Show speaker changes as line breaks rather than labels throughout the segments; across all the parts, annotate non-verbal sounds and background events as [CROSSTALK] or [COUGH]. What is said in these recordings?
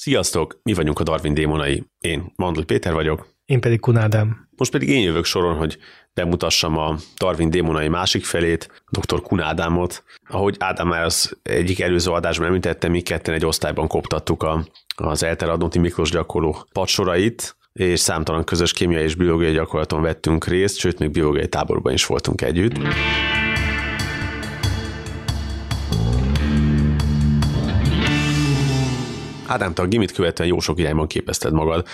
Sziasztok, mi vagyunk a Darwin démonai. Én Mandl Péter vagyok.
Én pedig Kunádám.
Most pedig én jövök soron, hogy bemutassam a Darwin démonai másik felét, dr. Kunádámot. Ahogy Ádám már az egyik előző adásban említette, mi ketten egy osztályban koptattuk a, az Elter Adnoti Miklós gyakorló padsorait, és számtalan közös kémiai és biológiai gyakorlaton vettünk részt, sőt, még biológiai táborban is voltunk együtt. Ádám, te a gimit követően jó sok irányban képezted magad.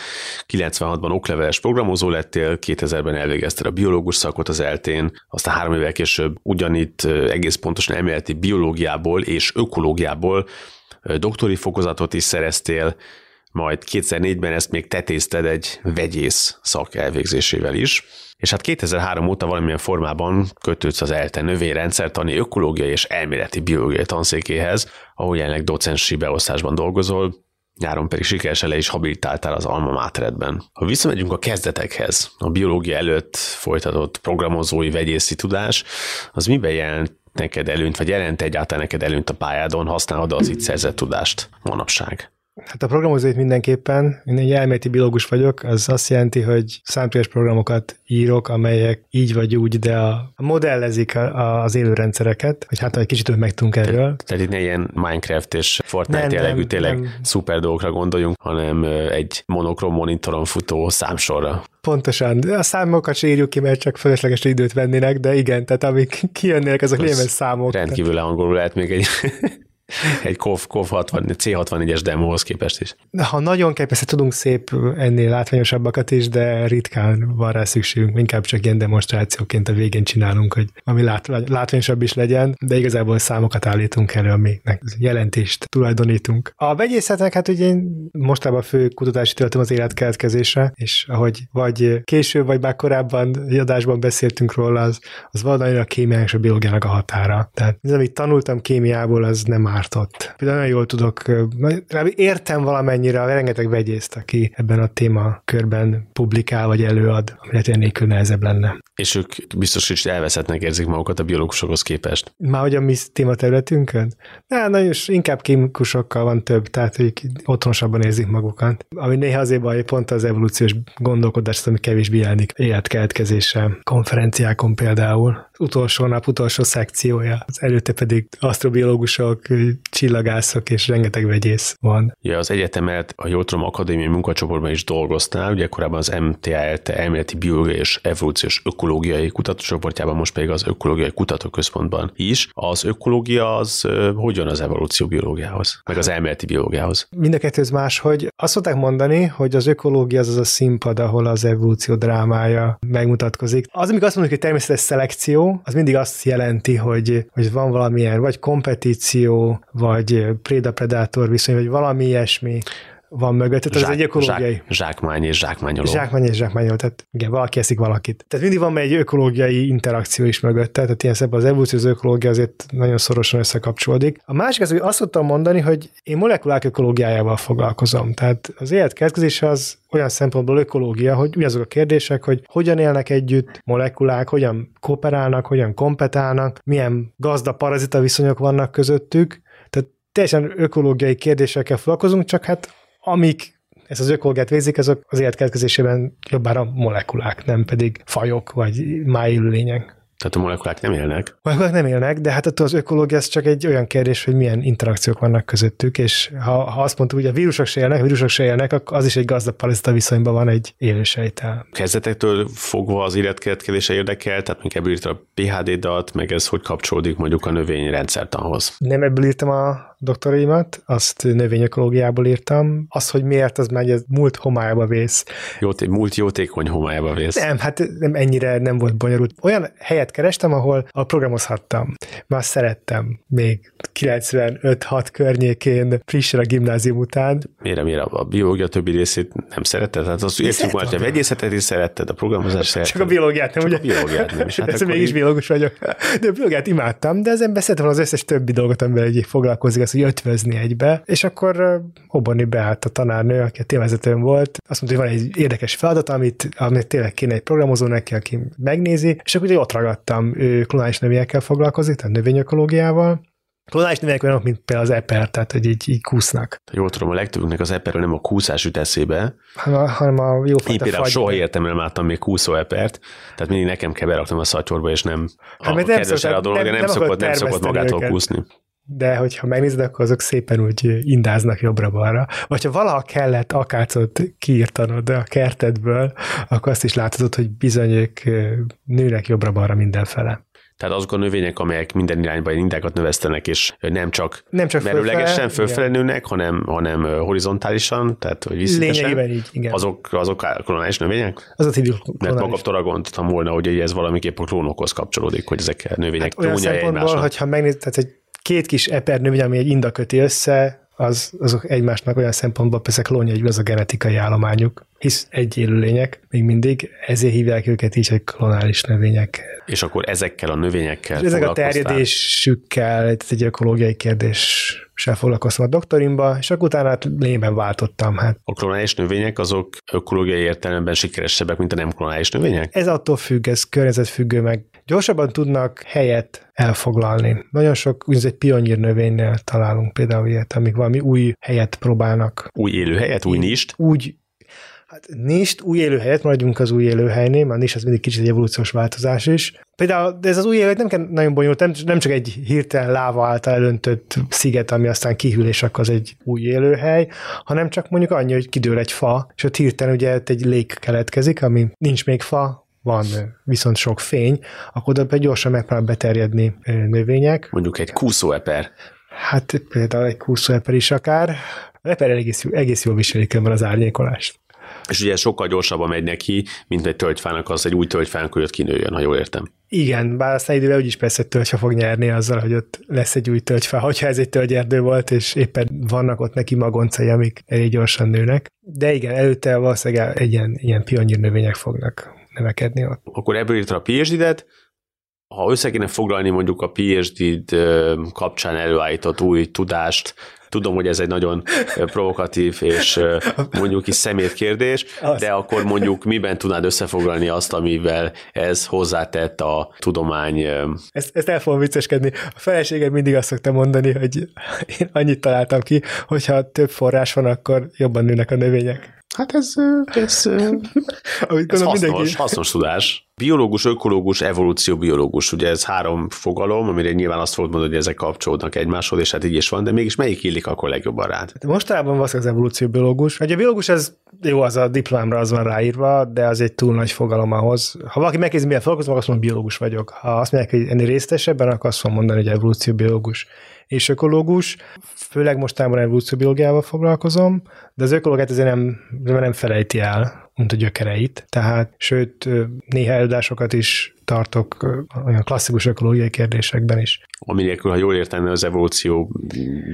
96-ban okleveles programozó lettél, 2000-ben elvégezted a biológus szakot az eltén, aztán három évvel később ugyanitt egész pontosan elméleti biológiából és ökológiából doktori fokozatot is szereztél, majd 2004-ben ezt még tetézted egy vegyész szak elvégzésével is, és hát 2003 óta valamilyen formában kötődsz az ELTE növényrendszertani, ökológiai és elméleti biológiai tanszékéhez, ahol jelenleg docensi beosztásban dolgozol, nyáron pedig sikeresen le is habilitáltál az Alma Máteredben. Ha visszamegyünk a kezdetekhez, a biológia előtt folytatott programozói vegyészi tudás, az miben jelent neked előnyt, vagy jelent egyáltalán neked előnyt a pályádon, használod az itt szerzett tudást manapság?
Hát a programozóit mindenképpen, én egy elméleti biológus vagyok, az azt jelenti, hogy számítógépes programokat írok, amelyek így vagy úgy, de a, a modellezik a, a, az élőrendszereket, hogy hát egy kicsit megtudunk erről.
Tehát itt ne ilyen Minecraft és Fortnite nem, jellegű, tényleg nem. szuper dolgokra gondoljunk, hanem egy monokrom monitoron futó számsorra.
Pontosan. A számokat se írjuk ki, mert csak fölösleges időt vennének, de igen, tehát amik kijönnének, azok némes számok.
Rendkívül leangolul lehet még egy [LAUGHS] egy KOV, KOV 60, C64-es demohoz képest is.
Ha nagyon kell, persze tudunk szép ennél látványosabbakat is, de ritkán van rá szükségünk, inkább csak ilyen demonstrációként a végén csinálunk, hogy ami lát, látványosabb is legyen, de igazából számokat állítunk elő, amiknek jelentést tulajdonítunk. A vegyészetnek hát ugye én mostában fő kutatási töltöm az életkeletkezésre, és ahogy vagy később, vagy már korábban adásban beszéltünk róla, az, az valami a kémiának és a biológiának a határa. Tehát az, amit tanultam kémiából, az nem ártott. Például nagyon jól tudok, értem valamennyire a rengeteg vegyészt, aki ebben a témakörben publikál vagy előad, ami lehet nélkül nehezebb lenne.
És ők biztos is elveszettnek érzik magukat a biológusokhoz képest.
Már hogy a mi tématerületünkön? Na, nagyon inkább kémikusokkal van több, tehát ők otthonosabban érzik magukat. Ami néha azért baj, pont az evolúciós gondolkodás, ami kevésbé jelenik életkeletkezése, konferenciákon például. Utolsó nap, utolsó szekciója. Az előtte pedig asztrobiológusok, csillagászok és rengeteg vegyész van.
Ja, az egyetemet a Jól tudom, akadémiai munkacsoportban is dolgoztál, ugye korábban az MTALT elméleti biológiai és evolúciós ökológiai kutatócsoportjában, most pedig az ökológiai kutatóközpontban is. Az ökológia az hogyan az evolúció biológiához, meg az elméleti biológiához?
Mind a kettő más, hogy azt szokták mondani, hogy az ökológia az az a színpad, ahol az evolúció drámája megmutatkozik. Az, amikor azt mondjuk, hogy természetes szelekció, az mindig azt jelenti, hogy, hogy van valamilyen vagy kompetíció, vagy préda-predátor viszony, vagy valami ilyesmi van mögött. Tehát Zsák, az egy ökológiai... Zsák,
zsákmány és zsákmányoló.
Zsákmány és zsákmányoló, tehát igen, valaki eszik valakit. Tehát mindig van egy ökológiai interakció is mögött, tehát ilyen szebb az evolúció, az ökológia azért nagyon szorosan összekapcsolódik. A másik az, hogy azt tudtam mondani, hogy én molekulák ökológiájával foglalkozom. Tehát az élet az olyan szempontból ökológia, hogy ugyanazok a kérdések, hogy hogyan élnek együtt molekulák, hogyan kooperálnak, hogyan kompetálnak, milyen gazda parazita viszonyok vannak közöttük, tehát teljesen ökológiai kérdésekkel foglalkozunk, csak hát amik ezt az ökológiát végzik, azok az életkeletkezésében jobbára molekulák, nem pedig fajok vagy májélő lények.
Tehát a molekulák nem élnek.
Molekulák nem élnek, de hát attól az ökológia ez csak egy olyan kérdés, hogy milyen interakciók vannak közöttük, és ha, ha azt mondtuk, hogy a vírusok se élnek, a vírusok se élnek, akkor az is egy gazdag parazita viszonyban van egy élősejtel.
Kezdetektől fogva az életkeletkezése érdekel, tehát még ebből írta a PHD-dat, meg ez hogy kapcsolódik mondjuk a növényrendszertanhoz?
Nem ebből írtam a doktorémat, azt növényekológiából írtam. Az, hogy miért, az már egy múlt homályába vész.
Jóté, múlt jótékony homályába vész.
Nem, hát nem ennyire nem volt bonyolult. Olyan helyet kerestem, ahol a programozhattam. Már szerettem még 95-6 környékén, frissen a gimnázium után.
Mire, mire a biológia többi részét nem szeretted? Hát azt értjük már, hogy a vegyészetet is szeretted, a programozást szeretted.
Csak a biológiát nem, ugye? a
biológiát nem. [LAUGHS]
Hát Ez mégis így... biológus vagyok. De a biológiát imádtam, de ezen beszéltem az összes többi dolgot, amivel egyik foglalkozik, az, hogy ötvözni egybe, és akkor Hoboni beállt a tanárnő, aki a témavezetőm volt, azt mondta, hogy van egy érdekes feladat, amit, amit tényleg kéne egy programozó neki, aki megnézi, és akkor ugye ott ragadtam, ő klonális növényekkel foglalkozik, tehát növényökológiával, Klonális növények olyanok, mint például az eper, tehát hogy így, így kúsznak.
Jól tudom, a legtöbbünknek az eperről nem a kúszás jut eszébe.
Hanem a, hanem a jó
Én például soha életemben nem láttam még kúszó epert, tehát mindig nekem kell beraknom a szatyorba, és nem
Hát,
a
nem
kedves
szokott-
a dolog,
nem-
nem,
nem
szokott, nem szokott magától
őket.
kúszni.
De hogyha megnézed, akkor azok szépen úgy indáznak jobbra-balra. Vagy ha valaha kellett akácot kiírtanod a kertedből, akkor azt is látod, hogy bizony ők ö, nőnek jobbra-balra mindenfele.
Tehát azok a növények, amelyek minden irányba indákat növesztenek, és nem csak
Nem csak
merőlegesen
fölfele,
nőnek, hanem, hanem horizontálisan, tehát hogy visszintesen.
Lényegében így, igen. Az,
Azok, azok klonális növények?
az a hívjuk
Mert magamtól gondoltam volna, hogy ez valamiképp a klónokhoz kapcsolódik, hogy ezek a növények
Hát olyan szempontból, hogyha megnézed, tehát egy két kis eper növény, ami egy inda köti össze, az, azok egymásnak olyan szempontból persze klónja, hogy az a genetikai állományuk, hisz egy élőlények még mindig, ezért hívják őket így, hogy klonális növények.
És akkor ezekkel a növényekkel
És ezek a terjedésükkel, ez egy ökológiai kérdéssel foglalkoztam a doktorimba, és akkor utána hát lényben váltottam. Hát
A klonális növények azok ökológiai értelemben sikeresebbek, mint a nem klonális növények?
ez attól függ, ez környezetfüggő meg. Gyorsabban tudnak helyet elfoglalni. Nagyon sok úgynevezett pionír növénynél találunk például ilyet, amik valami új helyet próbálnak
Új élőhelyet, új nist?
úgy, hát nincs új élőhelyet, maradjunk az új élőhelynél, mert nincs az mindig kicsit egy evolúciós változás is. Például, de ez az új élőhely nem kell nagyon bonyolult, nem, nem csak egy hirtelen láva által elöntött sziget, ami aztán kihűl, és akkor az egy új élőhely, hanem csak mondjuk annyi, hogy kidől egy fa, és ott hirtelen ugye egy lég keletkezik, ami nincs még fa, van viszont sok fény, akkor oda gyorsan megpróbál beterjedni növények.
Mondjuk egy kúszóeper.
Hát például egy kurszóeper is akár. A eper egész, egész jól viselik ebben az árnyékolást.
És ugye sokkal gyorsabban megy neki, mint egy tölgyfának az egy új tölgyfának, hogy ott kinőjön, ha jól értem.
Igen, bár aztán idővel úgyis persze tölgyfa fog nyerni azzal, hogy ott lesz egy új tölgyfa, hogyha ez egy tölgyerdő volt, és éppen vannak ott neki magoncai, amik elég gyorsan nőnek. De igen, előtte valószínűleg egy ilyen, ilyen pionír növények fognak növekedni ott.
Akkor ebből írtad a PhD-det, ha össze kéne foglalni mondjuk a PhD-d ö, kapcsán előállított új tudást, tudom, hogy ez egy nagyon provokatív és mondjuk is szemét kérdés, de akkor mondjuk miben tudnád összefoglalni azt, amivel ez hozzátett a tudomány
Ezt, ezt el fogom vicceskedni. A feleségem mindig azt szokta mondani, hogy én annyit találtam ki, hogyha több forrás van, akkor jobban nőnek a növények.
Hát ez, ez, [LAUGHS]
Amit
ez hasznos,
mindenki.
hasznos tudás. Biológus, ökológus, evolúció, biológus. Ugye ez három fogalom, amire nyilván azt fogod mondani, hogy ezek kapcsolódnak egymáshoz, és hát így is van, de mégis melyik illik akkor legjobban rád?
De Mostanában valószínűleg az evolúcióbiológus. Ugye a biológus ez jó, az a diplomámra az van ráírva, de az egy túl nagy fogalom ahhoz. Ha valaki megkezdi, milyen foglalkozom, akkor azt mondom, biológus vagyok. Ha azt mondják, hogy ennél részletesebben, akkor azt fogom mondani, hogy evolúcióbiológus és ökológus. Főleg mostában evolúcióbiológiával foglalkozom, de az ökológiát azért nem, nem felejti el, mint a gyökereit. Tehát, sőt, néha előadásokat is tartok olyan klasszikus ökológiai kérdésekben is.
Ami nélkül, ha jól értem, az evolúció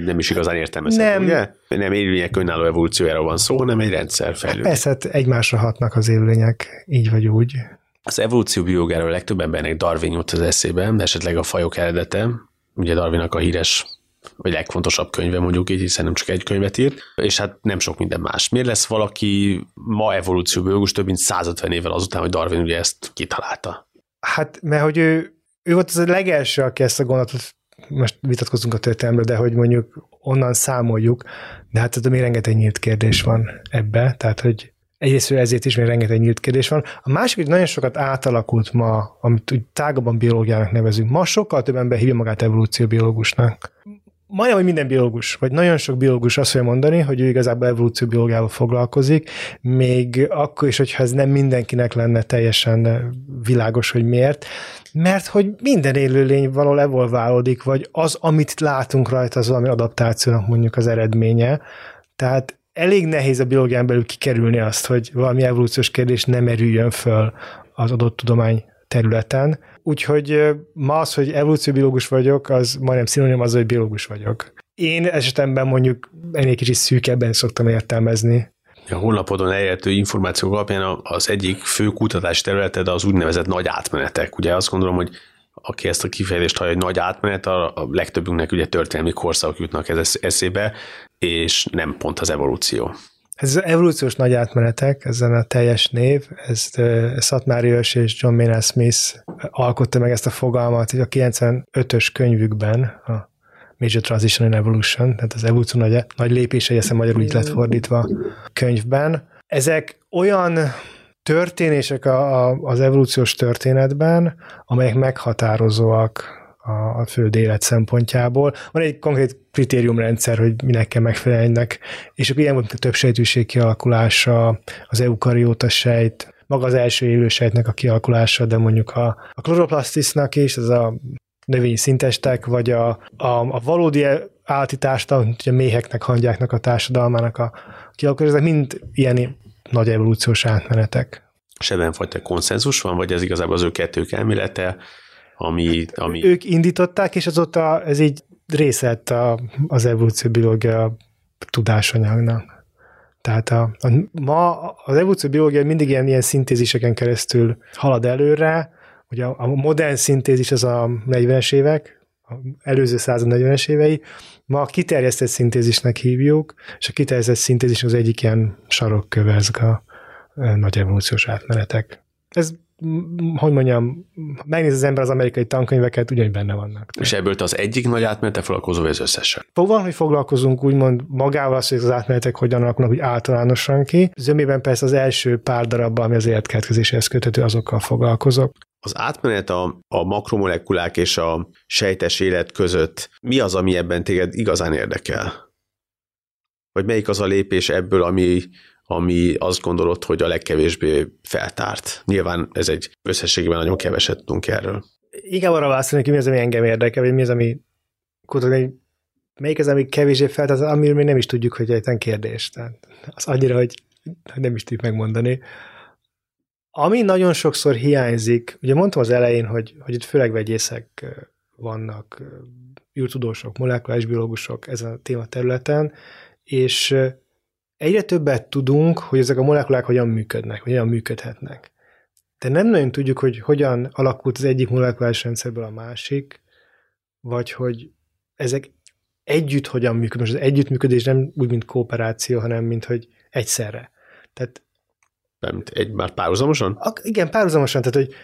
nem is igazán értelmezhető,
Nem.
ugye? Nem élőlények önálló evolúciójáról van szó, hanem egy rendszer fejlődés.
Persze, hát egymásra hatnak az élőlények, így vagy úgy.
Az evolúció biológáról a legtöbb embernek Darwin jut az eszébe, esetleg a fajok eredete, ugye Darwinnak a híres vagy legfontosabb könyve mondjuk így, hiszen nem csak egy könyvet írt, és hát nem sok minden más. Miért lesz valaki ma evolúcióbiológus több mint 150 évvel azután, hogy Darwin ugye ezt kitalálta?
Hát, mert hogy ő, ő volt az a legelső, aki ezt a gondolatot, most vitatkozunk a történelemről, de hogy mondjuk onnan számoljuk, de hát még rengeteg nyílt kérdés van ebbe, tehát hogy egyrészt ezért is még rengeteg nyílt kérdés van. A másik, hogy nagyon sokat átalakult ma, amit úgy tágabban biológiának nevezünk. Ma sokkal több ember hívja magát evolúcióbiológusnak. Majdnem, hogy minden biológus, vagy nagyon sok biológus azt fogja mondani, hogy ő igazából evolúcióbiológiával foglalkozik, még akkor is, hogyha ez nem mindenkinek lenne teljesen világos, hogy miért, mert hogy minden élőlény valahol evolválódik, vagy az, amit látunk rajta, az valami adaptációnak mondjuk az eredménye. Tehát elég nehéz a biológián belül kikerülni azt, hogy valami evolúciós kérdés nem merüljön föl az adott tudomány területen. Úgyhogy ma az, hogy evolúcióbiológus vagyok, az majdnem szinonim az, hogy biológus vagyok. Én esetemben mondjuk ennél kicsit szűkebben szoktam értelmezni.
A honlapodon elérhető információk alapján az egyik fő kutatási területed az úgynevezett nagy átmenetek. Ugye azt gondolom, hogy aki ezt a kifejezést hallja, hogy nagy átmenet, a, a legtöbbünknek ugye történelmi korszakok jutnak ez eszébe, és nem pont az evolúció.
Ez az evolúciós nagy átmenetek, ezen a teljes név, ezt uh, Szatmárius és John Maynard Smith alkotta meg ezt a fogalmat a 95-ös könyvükben, a Major Transition and Evolution, tehát az evolúció nagy, nagy lépései, ezt magyarul így lett fordítva könyvben. Ezek olyan történések a, a, az evolúciós történetben, amelyek meghatározóak a, a föld élet szempontjából. Van egy konkrét kritériumrendszer, hogy minek kell megfeleljenek, és akkor ilyen volt a többsejtűség kialakulása, az eukarióta sejt, maga az első élősejtnek a kialakulása, de mondjuk a, a kloroplasztisznak is, ez a növényi szintestek, vagy a, a, a valódi állati társadalom, a méheknek, hangyáknak a társadalmának a kialakulása, ezek mind ilyen nagy evolúciós átmenetek.
És ebben fajta konszenzus van, vagy ez igazából az ő kettők elmélete, ami, ami...
Ők indították, és azóta ez így része lett a, az evolúcióbiológia tudásanyagnak. Tehát a, a, ma az evolúcióbiológia mindig ilyen, ilyen szintéziseken keresztül halad előre, ugye a, a modern szintézis az a 40-es évek, előző század 40-es évei, ma a kiterjesztett szintézisnek hívjuk, és a kiterjesztett szintézis az egyik ilyen sarokköve ezek a nagy evolúciós átmenetek. Ez hogy mondjam, megnéz az ember az amerikai tankönyveket, ugyanúgy benne vannak.
És ebből az egyik nagy átmenete foglalkozó, vagy az összesen?
Van, hogy foglalkozunk úgymond magával, az, hogy az átmenetek hogyan alakulnak úgy általánosan ki. Zömében persze az első pár darabban, ami az életkertkezéshez köthető, azokkal foglalkozok.
Az átmenet a, a makromolekulák és a sejtes élet között mi az, ami ebben téged igazán érdekel? Vagy melyik az a lépés ebből, ami ami azt gondolod, hogy a legkevésbé feltárt. Nyilván ez egy összességében nagyon keveset tudunk erről.
Igen, arra válaszolni, hogy mi az, ami engem érdekel, vagy mi az, ami kutatni, melyik az, ami kevésbé feltárt, amiről még nem is tudjuk, hogy egyetlen kérdés. Tehát az annyira, hogy nem is tudjuk megmondani. Ami nagyon sokszor hiányzik, ugye mondtam az elején, hogy, hogy itt főleg vegyészek vannak, űrtudósok, molekuláris biológusok ezen a téma területen, és egyre többet tudunk, hogy ezek a molekulák hogyan működnek, hogyan működhetnek. De nem nagyon tudjuk, hogy hogyan alakult az egyik molekuláris rendszerből a másik, vagy hogy ezek együtt hogyan működnek. Most az együttműködés nem úgy, mint kooperáció, hanem mint hogy egyszerre. Tehát
nem, egy már párhuzamosan?
A, igen, párhuzamosan, tehát hogy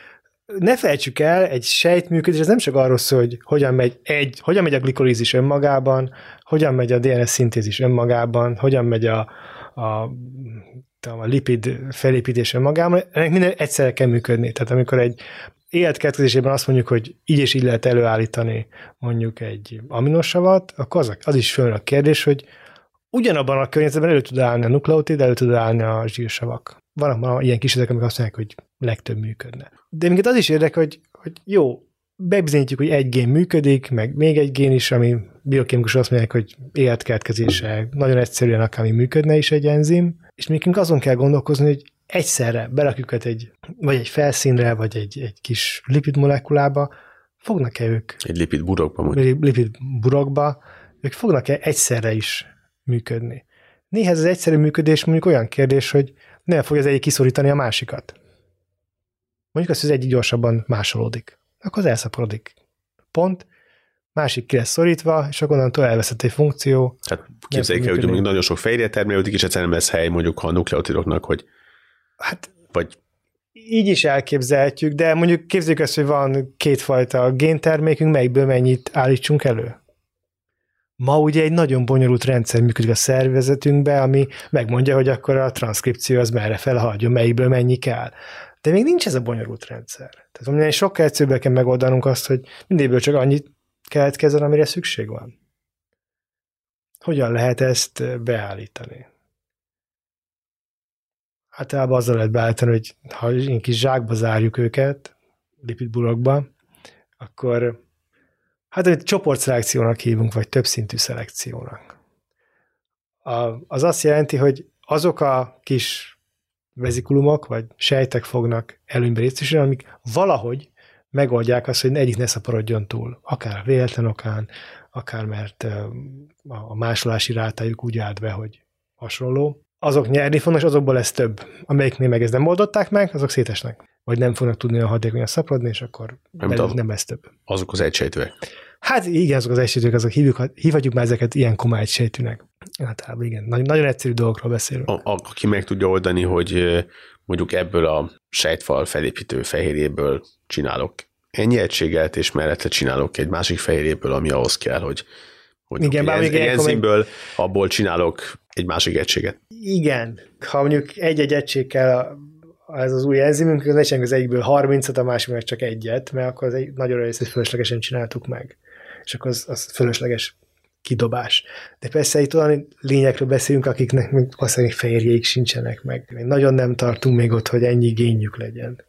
ne felejtsük el, egy sejtműködés, ez nem csak arról szól, hogy hogyan megy, egy, hogyan megy a glikolízis önmagában, hogyan megy a DNS szintézis önmagában, hogyan megy a, a, a lipid felépítés önmagában, ennek minden egyszerre kell működni. Tehát amikor egy életkertezésében azt mondjuk, hogy így és így lehet előállítani mondjuk egy aminosavat, akkor az, az is fölön a kérdés, hogy ugyanabban a környezetben elő tud állni a nukleotid, elő tud állni a zsírsavak. Vannak ilyen kísérletek, amik azt mondják, hogy legtöbb működne. De minket az is érdekel, hogy, hogy jó, bebizonyítjuk, hogy egy gén működik, meg még egy gén is, ami biokémikus azt mondják, hogy életkertkezése nagyon egyszerűen akár működne is egy enzim, és nekünk azon kell gondolkozni, hogy egyszerre berakjuk őket egy, vagy egy felszínre, vagy egy, egy kis lipid molekulába, fognak-e ők?
Egy lipid burokba mondjuk.
Lipid burokba, ők fognak-e egyszerre is működni? Néha ez az egyszerű működés mondjuk olyan kérdés, hogy nem fogja az egyik kiszorítani a másikat. Mondjuk azt, hogy az egyik gyorsabban másolódik. Akkor az elszaporodik. Pont, másik ki lesz szorítva, és akkor onnantól elveszett egy funkció.
Hát képzeljük el, hogy még nagyon sok fehérje termelődik, és egyszerűen lesz hely mondjuk a nukleotidoknak, hogy
hát vagy így is elképzelhetjük, de mondjuk képzeljük ezt, hogy van kétfajta géntermékünk, melyikből mennyit állítsunk elő. Ma ugye egy nagyon bonyolult rendszer működik a szervezetünkbe, ami megmondja, hogy akkor a transzkripció az merre felhagyjon, melyikből mennyi kell. De még nincs ez a bonyolult rendszer. Tehát minden sokkal egyszerűbben kell megoldanunk azt, hogy mindéből csak annyit keletkezzen, amire szükség van. Hogyan lehet ezt beállítani? Általában azzal lehet beállítani, hogy ha ilyen kis zsákba zárjuk őket, lipidburokba, akkor hát egy csoportszelekciónak hívunk, vagy többszintű szelekciónak. A, az azt jelenti, hogy azok a kis vezikulumok, vagy sejtek fognak előnybe részesülni, amik valahogy megoldják azt, hogy egyik ne szaporodjon túl. Akár véletlen okán, akár mert a másolási rátájuk úgy állt be, hogy hasonló. Azok nyerni fognak, és azokból lesz több. Amelyiknél meg ezt nem oldották meg, azok szétesnek. Vagy nem fognak tudni a hatékonyan szaporodni, és akkor nem, nem lesz több.
Azok az egysejtőek.
Hát igen, azok az egysejtőek, azok hívjuk, hívhatjuk már ezeket ilyen koma egysejtőnek. Általában igen, nagyon, nagyon egyszerű dolgokról beszélünk.
A, aki meg tudja oldani, hogy mondjuk ebből a sejtfal felépítő fehérjéből csinálok ennyi egységet, és mellette csinálok egy másik fehérjéből, ami ahhoz kell, hogy Hogy igen, bár ez, egy enzimből meg... abból csinálok egy másik egységet.
Igen, ha mondjuk egy-egy egység kell ez az új enzimünk, az az egyikből 30 a másik meg csak egyet, mert akkor az egy nagyon részét fölöslegesen csináltuk meg. És akkor az, az fölösleges kidobás. De persze itt olyan lényekről beszélünk, akiknek még valószínűleg fehérjéik sincsenek meg. Még nagyon nem tartunk még ott, hogy ennyi génjük legyen.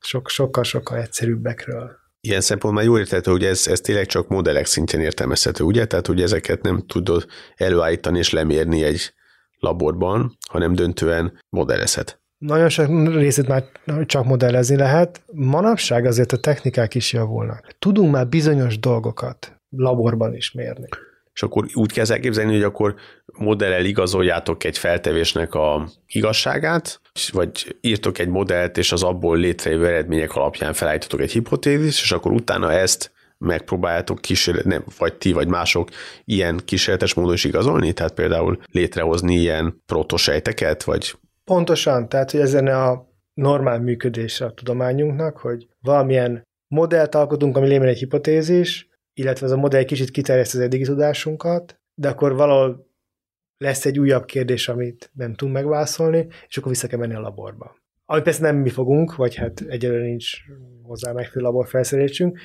Sok, sokkal-sokkal egyszerűbbekről.
Ilyen szempontból már jó értető, hogy ez, ez tényleg csak modellek szintjén értelmezhető, ugye? Tehát, hogy ezeket nem tudod előállítani és lemérni egy laborban, hanem döntően modellezhet.
Nagyon sok részét már csak modellezni lehet. Manapság azért a technikák is javulnak. Tudunk már bizonyos dolgokat laborban is mérni.
És akkor úgy kell elképzelni, hogy akkor modellel igazoljátok egy feltevésnek a igazságát, vagy írtok egy modellt, és az abból létrejövő eredmények alapján felállítotok egy hipotézis, és akkor utána ezt megpróbáljátok kísérlet, nem, vagy ti, vagy mások ilyen kísérletes módon is igazolni, tehát például létrehozni ilyen protosejteket, vagy...
Pontosan, tehát hogy ezen a normál működésre a tudományunknak, hogy valamilyen modellt alkotunk, ami lémen egy hipotézis, illetve az a modell kicsit kiterjeszt az eddigi tudásunkat, de akkor valahol lesz egy újabb kérdés, amit nem tudunk megválaszolni, és akkor vissza kell menni a laborba. Ami persze nem mi fogunk, vagy hát egyelőre nincs hozzá megfelelő laborfelszerelésünk.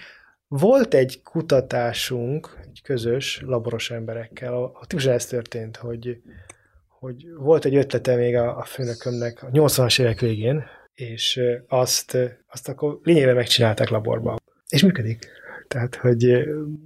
Volt egy kutatásunk, egy közös laboros emberekkel, a típusan ez történt, hogy, hogy volt egy ötlete még a, a főnökömnek a 80-as évek végén, és azt, azt akkor lényegében megcsinálták laborban. És működik. Tehát, hogy...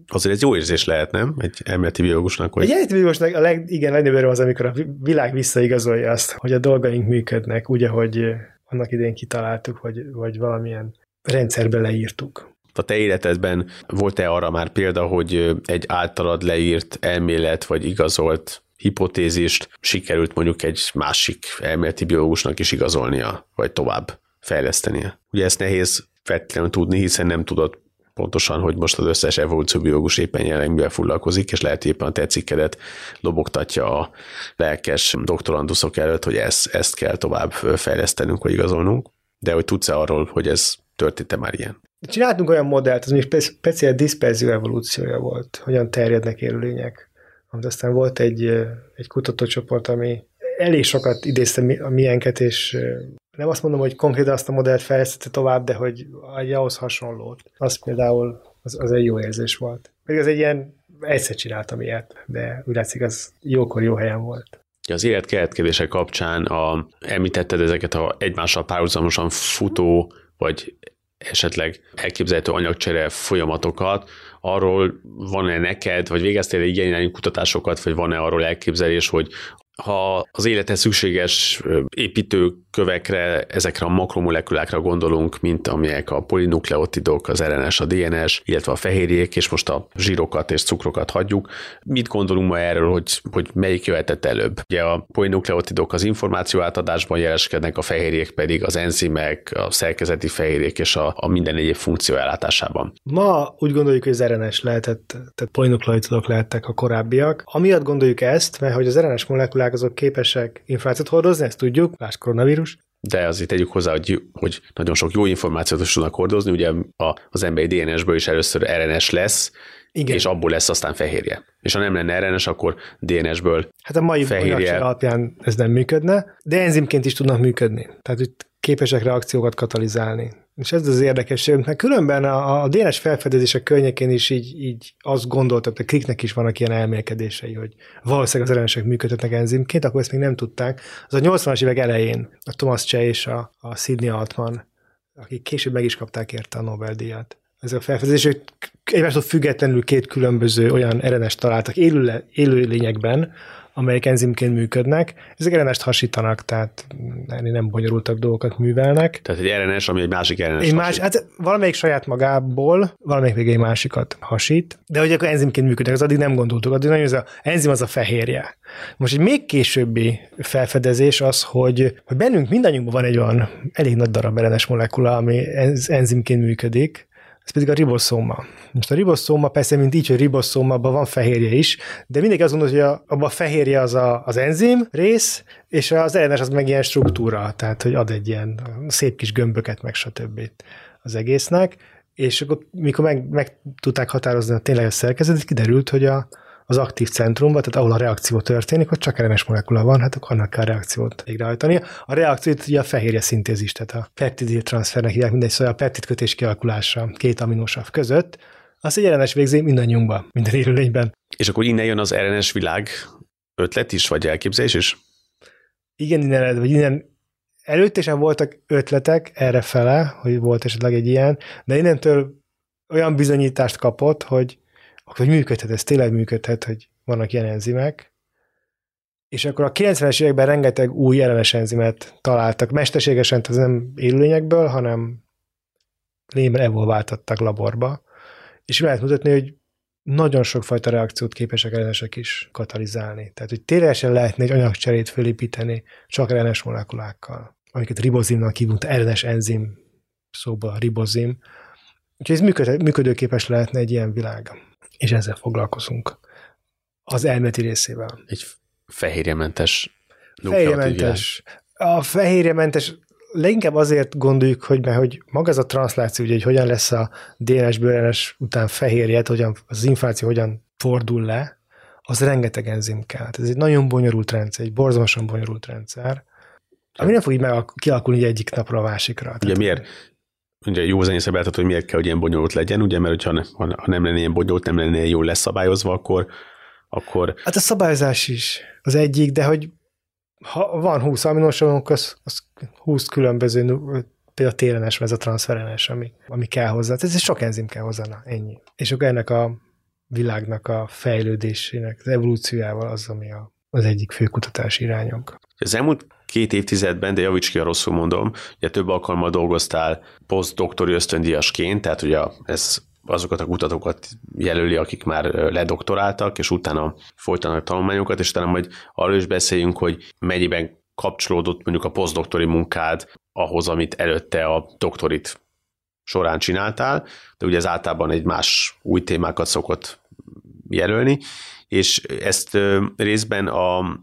Azért ez jó érzés lehet, nem? Egy elméleti biológusnak, hogy...
Egy elméleti biológusnak a leg, igen, legnagyobb az, amikor a világ visszaigazolja azt, hogy a dolgaink működnek, úgy, ahogy annak idén kitaláltuk, vagy, vagy valamilyen rendszerbe leírtuk.
A te életedben volt-e arra már példa, hogy egy általad leírt elmélet, vagy igazolt hipotézist sikerült mondjuk egy másik elméleti biológusnak is igazolnia, vagy tovább fejlesztenie? Ugye ezt nehéz feltétlenül tudni, hiszen nem tudod pontosan, hogy most az összes evolúcióbiológus éppen jelenleg mivel foglalkozik, és lehet éppen a tetszik lobogtatja a lelkes doktoranduszok előtt, hogy ezt, ezt kell tovább fejlesztenünk, vagy igazolnunk, de hogy tudsz-e arról, hogy ez történt-e már ilyen?
Csináltunk olyan modellt, az még speciál diszperzió evolúciója volt, hogyan terjednek élőlények. Amit aztán volt egy, egy kutatócsoport, ami elég sokat idézte a miénket, és nem azt mondom, hogy konkrétan azt a modellt fejlesztette tovább, de hogy egy ahhoz hasonlót. Az például az, az egy jó érzés volt. Még az egy ilyen, egyszer csináltam ilyet, de úgy látszik, az jókor jó helyen volt.
Az életkeletkezése kapcsán a, említetted ezeket a egymással párhuzamosan futó, vagy esetleg elképzelhető anyagcsere folyamatokat, arról van-e neked, vagy végeztél egy ilyen kutatásokat, vagy van-e arról elképzelés, hogy ha az élethez szükséges építőkövekre, ezekre a makromolekulákra gondolunk, mint amelyek a polinukleotidok, az RNS, a DNS, illetve a fehérjék, és most a zsírokat és cukrokat hagyjuk. Mit gondolunk ma erről, hogy, hogy melyik jöhetett előbb? Ugye a polinukleotidok az információ átadásban jeleskednek, a fehérjék pedig az enzimek, a szerkezeti fehérjék és a, a minden egyéb funkció ellátásában.
Ma úgy gondoljuk, hogy az RNS lehetett, tehát polinukleotidok lehettek a korábbiak. Amiatt gondoljuk ezt, mert hogy az RNS molekulák molekulák azok képesek információt hordozni, ezt tudjuk, más koronavírus.
De azért tegyük hozzá, hogy, hogy nagyon sok jó információt is tudnak hordozni, ugye a, az emberi DNS-ből is először RNS lesz, igen. és abból lesz aztán fehérje. És ha nem lenne RNS, akkor DNS-ből
Hát a mai fehérje... alapján ez nem működne, de enzimként is tudnak működni. Tehát itt képesek reakciókat katalizálni. És ez az érdekesség, mert különben a, a DNS felfedezések környékén is így, így azt gondoltak, de Kliknek is vannak ilyen elmélkedései, hogy valószínűleg az RNS-ek működhetnek enzimként, akkor ezt még nem tudták. Az a 80-as évek elején a Thomas Chay és a, a Sidney Altman, akik később meg is kapták érte a Nobel-díjat. Ez a felfedezés, hogy egymástól függetlenül két különböző olyan RNS találtak élő, élőlényekben, amelyek enzimként működnek. Ezek RNS-t hasítanak, tehát nem bonyolultabb dolgokat művelnek.
Tehát egy RNS, ami egy másik RNS
egy más, hát valamelyik saját magából, valamelyik még egy másikat hasít, de hogy akkor enzimként működnek, az addig nem gondoltuk, addig nagyon ez a enzim az a fehérje. Most egy még későbbi felfedezés az, hogy, hogy bennünk mindannyiunkban van egy olyan elég nagy darab RNS molekula, ami enzimként működik, ez pedig a riboszóma. Most a riboszóma persze, mint így, hogy riboszóma, abban van fehérje is, de mindenki azt gondolja, hogy abban a fehérje az a, az enzim rész, és az RNS az meg ilyen struktúra, tehát hogy ad egy ilyen szép kis gömböket, meg stb. az egésznek, és akkor mikor meg, meg tudták határozni a tényleges szerkezetet, kiderült, hogy a, az aktív centrumba, tehát ahol a reakció történik, ott csak RNS molekula van, hát akkor annak kell reakciót végrehajtani. A reakciót ugye a fehérje szintézis, tehát a peptidil transfernek hívják, mindegy, szóval a peptidkötés kialakulása két aminosav között, azt egy RNS végzi mindannyiunkban, minden élőlényben.
És akkor innen jön az RNS világ ötlet is, vagy elképzelés is?
Igen, innen, vagy innen előtte sem voltak ötletek erre fele, hogy volt esetleg egy ilyen, de innentől olyan bizonyítást kapott, hogy, hogy működhet, ez tényleg működhet, hogy vannak ilyen enzimek, és akkor a 90-es években rengeteg új RNS enzimet találtak, mesterségesen, tehát nem élőlényekből, hanem lényben evolváltattak laborba, és lehet mutatni, hogy nagyon sokfajta reakciót képesek RNS-ek is katalizálni. Tehát, hogy ténylegesen lehetne egy anyagcserét fölépíteni csak RNS molekulákkal, amiket ribozimnak hívunk, RNS enzim szóba ribozim. Úgyhogy ez működő, működőképes lehetne egy ilyen világ. És ezzel foglalkozunk. Az elméleti részével.
Egy fehérjementes
Fehérjementes. A fehérjementes leginkább azért gondoljuk, hogy, mert, hogy maga ez a transzláció, ugye, hogy hogyan lesz a DNS-ből RNS után fehérjet, hogyan, az információ hogyan fordul le, az rengeteg enzim kell. Ez egy nagyon bonyolult rendszer, egy borzalmasan bonyolult rendszer, ami nem fog így meg kialakulni egyik napra a másikra.
Ugye
Tehát,
miért? Ugye jó zenészebb lehet, hogy miért kell, hogy ilyen bonyolult legyen, ugye, mert hogyha ha, ha nem lenne ilyen bonyolult, nem lenne ilyen jól leszabályozva, akkor, akkor
Hát a szabályozás is az egyik, de hogy ha van 20 aminosavunk, az, az 20 különböző, például térenes, vagy ez a transferenes, ami, ami kell hozzá. Ez sok enzim kell hozzá, na, ennyi. És akkor ennek a világnak a fejlődésének, az evolúciójával az, ami a, az egyik fő kutatási irányunk.
Az elmúlt két évtizedben, de javíts ki, ha rosszul mondom, ugye több alkalommal dolgoztál posztdoktori ösztöndíjasként, tehát ugye ez azokat a kutatókat jelöli, akik már ledoktoráltak, és utána folytanak tanulmányokat, és talán majd arról is beszéljünk, hogy mennyiben kapcsolódott mondjuk a posztdoktori munkád ahhoz, amit előtte a doktorit során csináltál, de ugye ez általában egy más új témákat szokott jelölni, és ezt részben a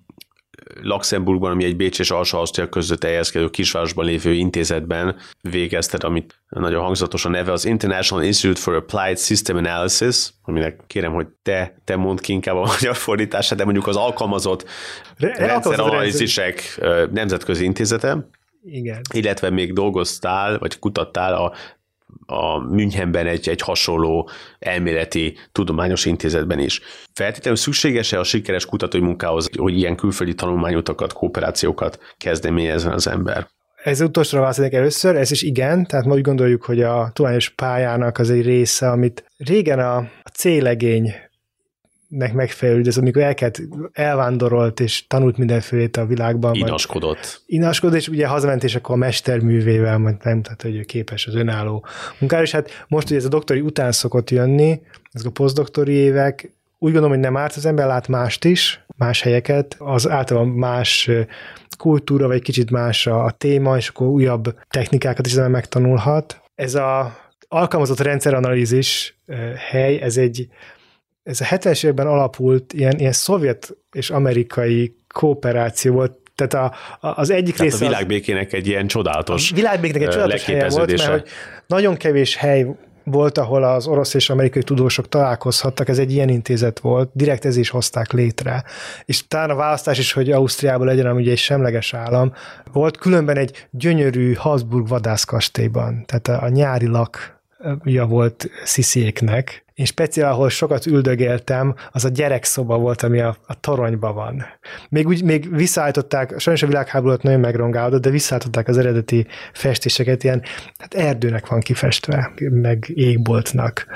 Luxemburgban, ami egy Bécs és Alsó-Ausztria között elhelyezkedő kisvárosban lévő intézetben végezted, amit nagyon hangzatos a neve, az International Institute for Applied System Analysis, aminek kérem, hogy te, te mondd ki inkább a magyar fordítását, de mondjuk az alkalmazott rendszeranalízisek nemzetközi intézete,
Igen.
illetve még dolgoztál, vagy kutattál a a Münchenben egy, egy hasonló elméleti tudományos intézetben is. Feltétlenül szükséges-e a sikeres kutatói munkához, hogy ilyen külföldi tanulmányutakat, kooperációkat kezdeményezzen az ember?
Ez utolsóra válaszolnék először, ez is igen, tehát ma úgy gondoljuk, hogy a tudományos pályának az egy része, amit régen a, a célegény nek megfelelő, ez amikor elkezd, elvándorolt és tanult mindenfélét a világban.
Inaskodott.
Inaskodott, és ugye hazament, és akkor a mesterművével majd nem, tehát hogy ő képes az önálló munkára, és hát most, hogy ez a doktori után szokott jönni, ezek a posztdoktori évek, úgy gondolom, hogy nem árt, az ember lát mást is, más helyeket, az általában más kultúra, vagy kicsit más a téma, és akkor újabb technikákat is megtanulhat. Ez a alkalmazott rendszeranalízis hely, ez egy ez a 70-es években alapult ilyen, ilyen szovjet és amerikai kooperáció volt, tehát a, a, az egyik
Tehát
része...
a világbékének egy ilyen csodálatos
világbékének egy csodálatos helye volt, mert hogy nagyon kevés hely volt, ahol az orosz és amerikai tudósok találkozhattak, ez egy ilyen intézet volt, direkt ez is hozták létre. És talán a választás is, hogy Ausztriában legyen, ami ugye egy semleges állam, volt különben egy gyönyörű Habsburg vadászkastélyban, tehát a, nyári lakja volt Szisziéknek, én speciál, ahol sokat üldögéltem, az a gyerekszoba volt, ami a, a toronyban van. Még, úgy, még visszaállították, sajnos a világháború nagyon megrongálódott, de visszaállították az eredeti festéseket, ilyen hát erdőnek van kifestve, meg égboltnak.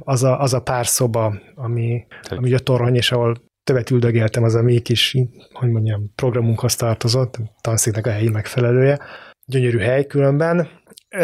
Az a, az a pár szoba, ami, ami a torony, és ahol többet üldögéltem, az a mi kis, hogy mondjam, programunkhoz tartozott, tanszéknek a helyi megfelelője. Gyönyörű hely különben,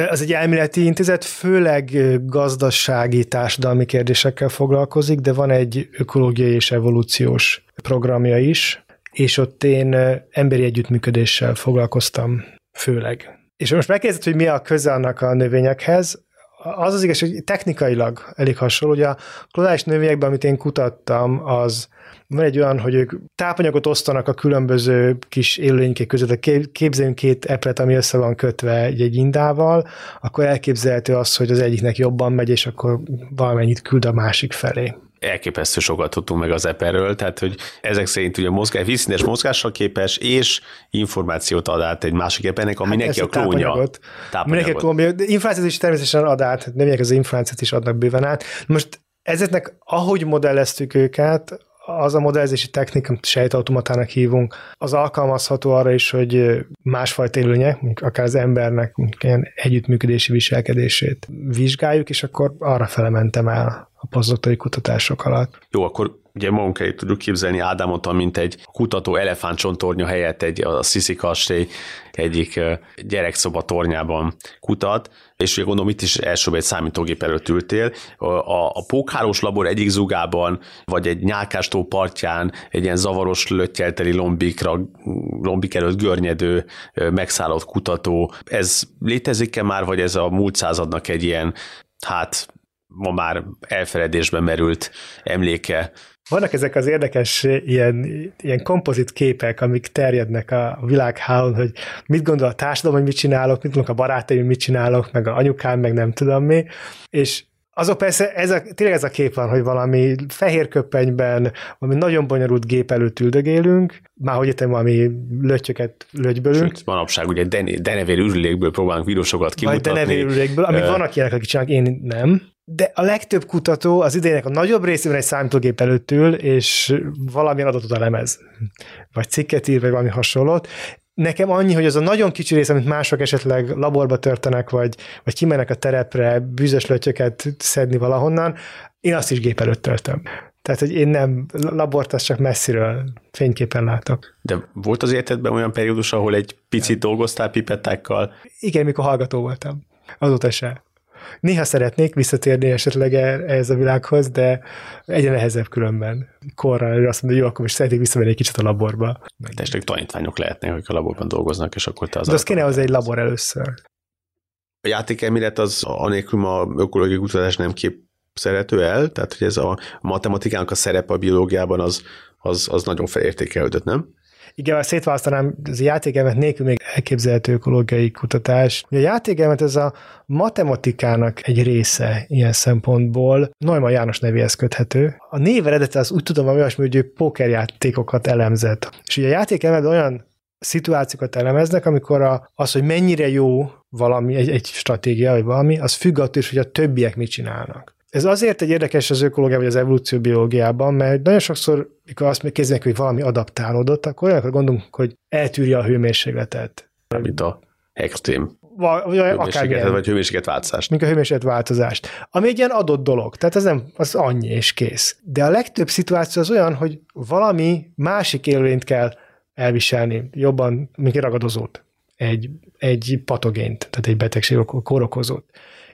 az egy elméleti intézet, főleg gazdasági, társadalmi kérdésekkel foglalkozik, de van egy ökológiai és evolúciós programja is, és ott én emberi együttműködéssel foglalkoztam főleg. És most megkérdezett, hogy mi a köze annak a növényekhez, az az igaz, hogy technikailag elég hasonló. Ugye a klonális növényekben, amit én kutattam, az van egy olyan, hogy ők tápanyagot osztanak a különböző kis élőlények között. Képzeljünk két epret, ami össze van kötve egy, egy indával, akkor elképzelhető az, hogy az egyiknek jobban megy, és akkor valamennyit küld a másik felé.
elképesztő sokat tudtunk meg az eperről, tehát hogy ezek szerint ugye mozgás, vízszintes mozgással képes, és információt ad át egy másik epernek, ami hát neki a klónja.
Tápanyagot. tápanyagot. Mindenki információt is természetesen ad át, nem az információt is adnak bőven át. Most ezeknek, ahogy modelleztük őket, az a modellezési technika, amit sejtautomatának hívunk, az alkalmazható arra is, hogy másfajta élőnyek, akár az embernek ilyen együttműködési viselkedését vizsgáljuk, és akkor arra felementem el a pozdoktori kutatások alatt.
Jó, akkor ugye magunk elé tudjuk képzelni Ádámot, mint egy kutató elefántcsontornya helyett egy a Sisi kastély egyik gyerekszoba tornyában kutat, és ugye gondolom itt is elsőbb egy számítógép előtt ültél. A, a pókhálós labor egyik zugában, vagy egy nyálkástó partján egy ilyen zavaros lötyelteli lombikra, lombik előtt görnyedő, megszállott kutató. Ez létezik-e már, vagy ez a múlt századnak egy ilyen, hát ma már elfeledésben merült emléke
vannak ezek az érdekes ilyen, ilyen kompozit képek, amik terjednek a világhálón, hogy mit gondol a társadalom, hogy mit csinálok, mit gondolok a barátaim, mit csinálok, meg a anyukám, meg nem tudom mi, és azok persze, ez a, tényleg ez a kép van, hogy valami fehér köpenyben, valami nagyon bonyolult gép előtt üldögélünk, már hogy itt valami lötyöket lögybölünk. Sőt,
manapság ugye denevér ürülékből próbálunk vírusokat kimutatni.
Vagy denevér ürülékből, amik uh, vannak ilyenek, akik csinálnak, én nem de a legtöbb kutató az idejének a nagyobb részében egy számítógép előtt ül, és valamilyen adatot elemez, vagy cikket ír, vagy valami hasonlót. Nekem annyi, hogy az a nagyon kicsi rész, amit mások esetleg laborba törtenek, vagy, vagy kimennek a terepre bűzös lötyöket szedni valahonnan, én azt is gép előtt töltöm. Tehát, hogy én nem, labort azt csak messziről fényképen látok.
De volt az életedben olyan periódus, ahol egy picit dolgoztál pipettákkal?
Igen, mikor hallgató voltam. Azóta se. Néha szeretnék visszatérni esetleg e- ehhez a világhoz, de egyre nehezebb különben. Korra azt mondja, hogy jó, akkor most szeretnék visszamenni egy kicsit a laborba.
De esetleg tanítványok lehetnek, akik a laborban dolgoznak, és akkor te az...
De az kéne az egy labor először.
A játékelmélet az anélkül ma ökológiai kutatás nem kép szerető el, tehát hogy ez a matematikának a szerepe a biológiában az, az, az nagyon felértékelődött, nem?
Igen, szétválasztanám az játékelmet nélkül még elképzelhető ökológiai kutatás. A játékelmet ez a matematikának egy része ilyen szempontból Neumann János nevéhez köthető. A név eredete az úgy tudom, hogy olyasmi, hogy ő pókerjátékokat elemzett. És ugye a játékelmet olyan szituációkat elemeznek, amikor a, az, hogy mennyire jó valami, egy, egy stratégia, vagy valami, az függ attól is, hogy a többiek mit csinálnak. Ez azért egy érdekes az ökológia vagy az evolúció biológiában, mert nagyon sokszor, mikor azt kezdenek, hogy valami adaptálódott, akkor olyanokra gondolunk, hogy eltűrje a hőmérsékletet.
Mint a extrém
vagy,
hőmérséklet, vagy hőmérséklet változást.
Mint a hőmérséklet változást. Ami egy ilyen adott dolog, tehát ez nem, az annyi és kész. De a legtöbb szituáció az olyan, hogy valami másik élőlényt kell elviselni, jobban, mint egy ragadozót, egy, egy patogént, tehát egy betegség korokozót.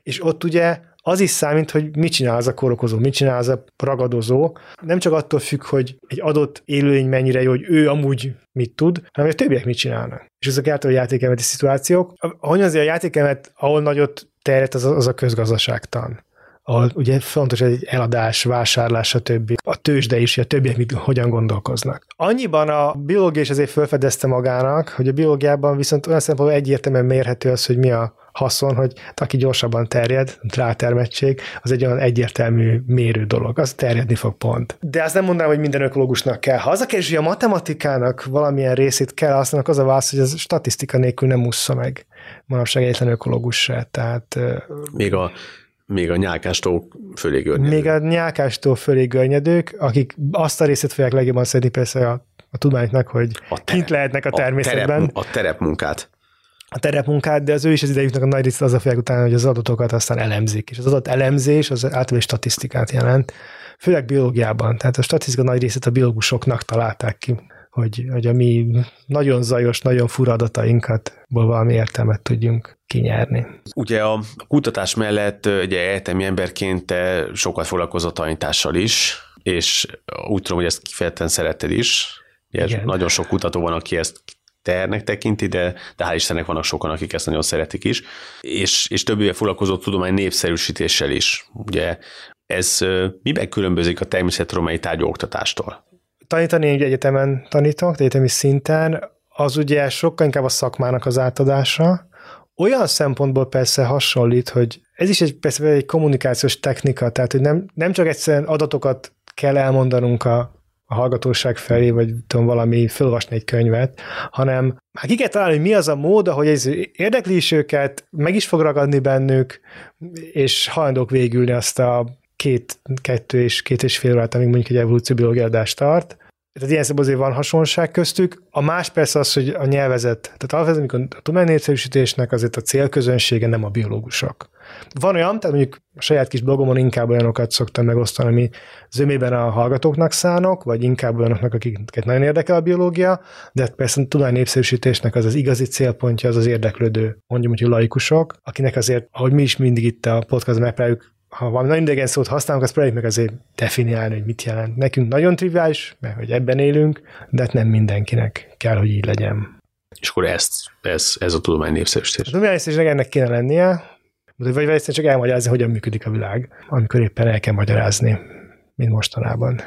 És ott ugye az is számít, hogy mit csinál az a korokozó, mit csinál az a ragadozó. Nem csak attól függ, hogy egy adott élőlény mennyire jó, hogy ő amúgy mit tud, hanem hogy a többiek mit csinálnak. És ezek által a játékelmeti szituációk. Hogy azért a játékelmet, ahol nagyot terjedt, az az a közgazdaságtan ahol ugye fontos egy eladás, vásárlás, a többi, a tőzsde is, a többiek mit, hogyan gondolkoznak. Annyiban a biológia is azért felfedezte magának, hogy a biológiában viszont olyan szempontból egyértelműen mérhető az, hogy mi a haszon, hogy aki gyorsabban terjed, rátermettség, az egy olyan egyértelmű mérő dolog, az terjedni fog pont. De azt nem mondanám, hogy minden ökológusnak kell. Ha az a kérdés, hogy a matematikának valamilyen részét kell használnak, az a válasz, hogy az statisztika nélkül nem ússza meg manapság egyetlen ökológus se. Tehát,
még a még a nyálkástó fölé görnyedők.
Még a nyálkástó fölé görnyedők, akik azt a részét fogják legjobban szedni persze a, a tudománynak, hogy a terep, kint lehetnek a természetben. A,
terep, a terepmunkát
a terepmunkát, de az ő is az idejüknek a nagy része az a fogják utána, hogy az adatokat aztán elemzik. És az adat elemzés az általában statisztikát jelent, főleg biológiában. Tehát a statisztika nagy részét a biológusoknak találták ki, hogy, hogy a mi nagyon zajos, nagyon fura adatainkat valami értelmet tudjunk kinyerni.
Ugye a kutatás mellett ugye egyetemi emberként te sokat foglalkozott tanítással is, és úgy tudom, hogy ezt kifejezetten szereted is. Ugye nagyon sok kutató van, aki ezt tehernek tekinti, de, de hál' Istennek vannak sokan, akik ezt nagyon szeretik is, és, és több éve foglalkozott tudomány népszerűsítéssel is. Ugye ez miben különbözik a természetromai tárgyú oktatástól?
Tanítani egy egyetemen tanítok, egyetemi szinten, az ugye sokkal inkább a szakmának az átadása, olyan szempontból persze hasonlít, hogy ez is egy, persze egy kommunikációs technika, tehát hogy nem, nem csak egyszerűen adatokat kell elmondanunk a, a hallgatóság felé, vagy tudom, valami fölvasni egy könyvet, hanem hát kell találni, hogy mi az a mód, ahogy ez érdekli is őket, meg is fog ragadni bennük, és hajlandók végülni azt a két, kettő és két és fél órát, amíg mondjuk egy evolúcióbiológiai adást tart. Tehát ilyen szemben azért van hasonlóság köztük. A más persze az, hogy a nyelvezet, tehát alapvetően, amikor a tudománynépszerűsítésnek azért a célközönsége nem a biológusok. Van olyan, tehát mondjuk a saját kis blogomon inkább olyanokat szoktam megosztani, ami zömében a hallgatóknak szánok, vagy inkább olyanoknak, akiket nagyon érdekel a biológia, de persze a tudomány népszerűsítésnek az az igazi célpontja az az érdeklődő, mondjuk, hogy laikusok, akinek azért, ahogy mi is mindig itt a podcastban megpróbáljuk ha valami nagyon idegen szót használunk, azt próbáljuk meg azért definiálni, hogy mit jelent. Nekünk nagyon triviális, mert hogy ebben élünk, de hát nem mindenkinek kell, hogy így legyen.
És akkor ezt, ez, ez a tudomány népszerűsítés.
A tudomány népszerűsítésnek ennek kéne lennie, vagy vagy csak elmagyarázni, hogyan működik a világ, amikor éppen el kell magyarázni, mint mostanában.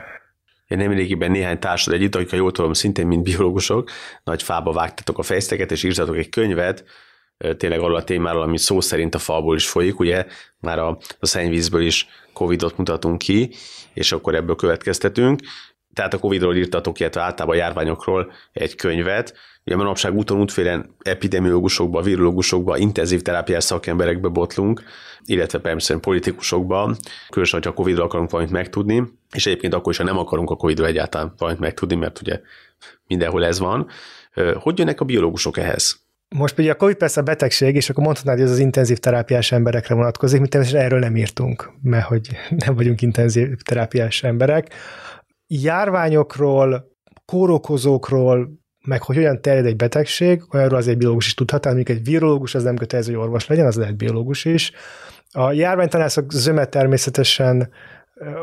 Én nem régiben néhány társad együtt, akik, ha jól tudom, szintén mint biológusok, nagy fába vágtatok a fejszteket, és írtatok egy könyvet, tényleg arról a témáról, ami szó szerint a falból is folyik, ugye már a, a szennyvízből is Covidot mutatunk ki, és akkor ebből következtetünk. Tehát a Covidról írtatok, illetve általában a járványokról egy könyvet. Ugye manapság úton útfélen epidemiológusokba, virológusokba, intenzív terápiás szakemberekbe botlunk, illetve persze politikusokba, különösen, hogyha a Covidról akarunk valamit megtudni, és egyébként akkor is, ha nem akarunk a Covidról egyáltalán valamit megtudni, mert ugye mindenhol ez van. Hogy jönnek a biológusok ehhez?
Most ugye a COVID persze a betegség, és akkor mondhatnád, hogy ez az intenzív terápiás emberekre vonatkozik, mi természetesen erről nem írtunk, mert hogy nem vagyunk intenzív terápiás emberek. Járványokról, kórokozókról, meg hogy hogyan terjed egy betegség, olyanról az egy biológus is tudhat, tehát egy virológus az nem kötelező, hogy orvos legyen, az lehet biológus is. A járványtanászok zöme természetesen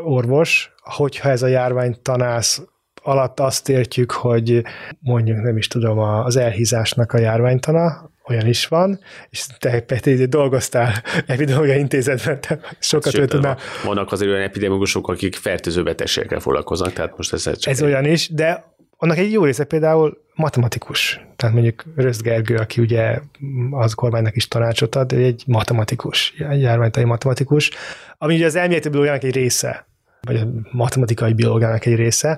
orvos, hogyha ez a járványtanász alatt azt értjük, hogy mondjuk nem is tudom, az elhízásnak a járványtana, olyan is van, és te Peti dolgoztál epidemiológiai intézetben, te sokat Sőt, tudnál.
Vannak azért olyan epidemiológusok, akik fertőző betegségekkel foglalkoznak, tehát most ez
csak Ez egy... olyan is, de annak egy jó része például matematikus. Tehát mondjuk Röszt Gergő, aki ugye az kormánynak is tanácsot ad, egy matematikus, egy járványtai matematikus, ami ugye az elméleti biológiának egy része, vagy a matematikai biológiának egy része,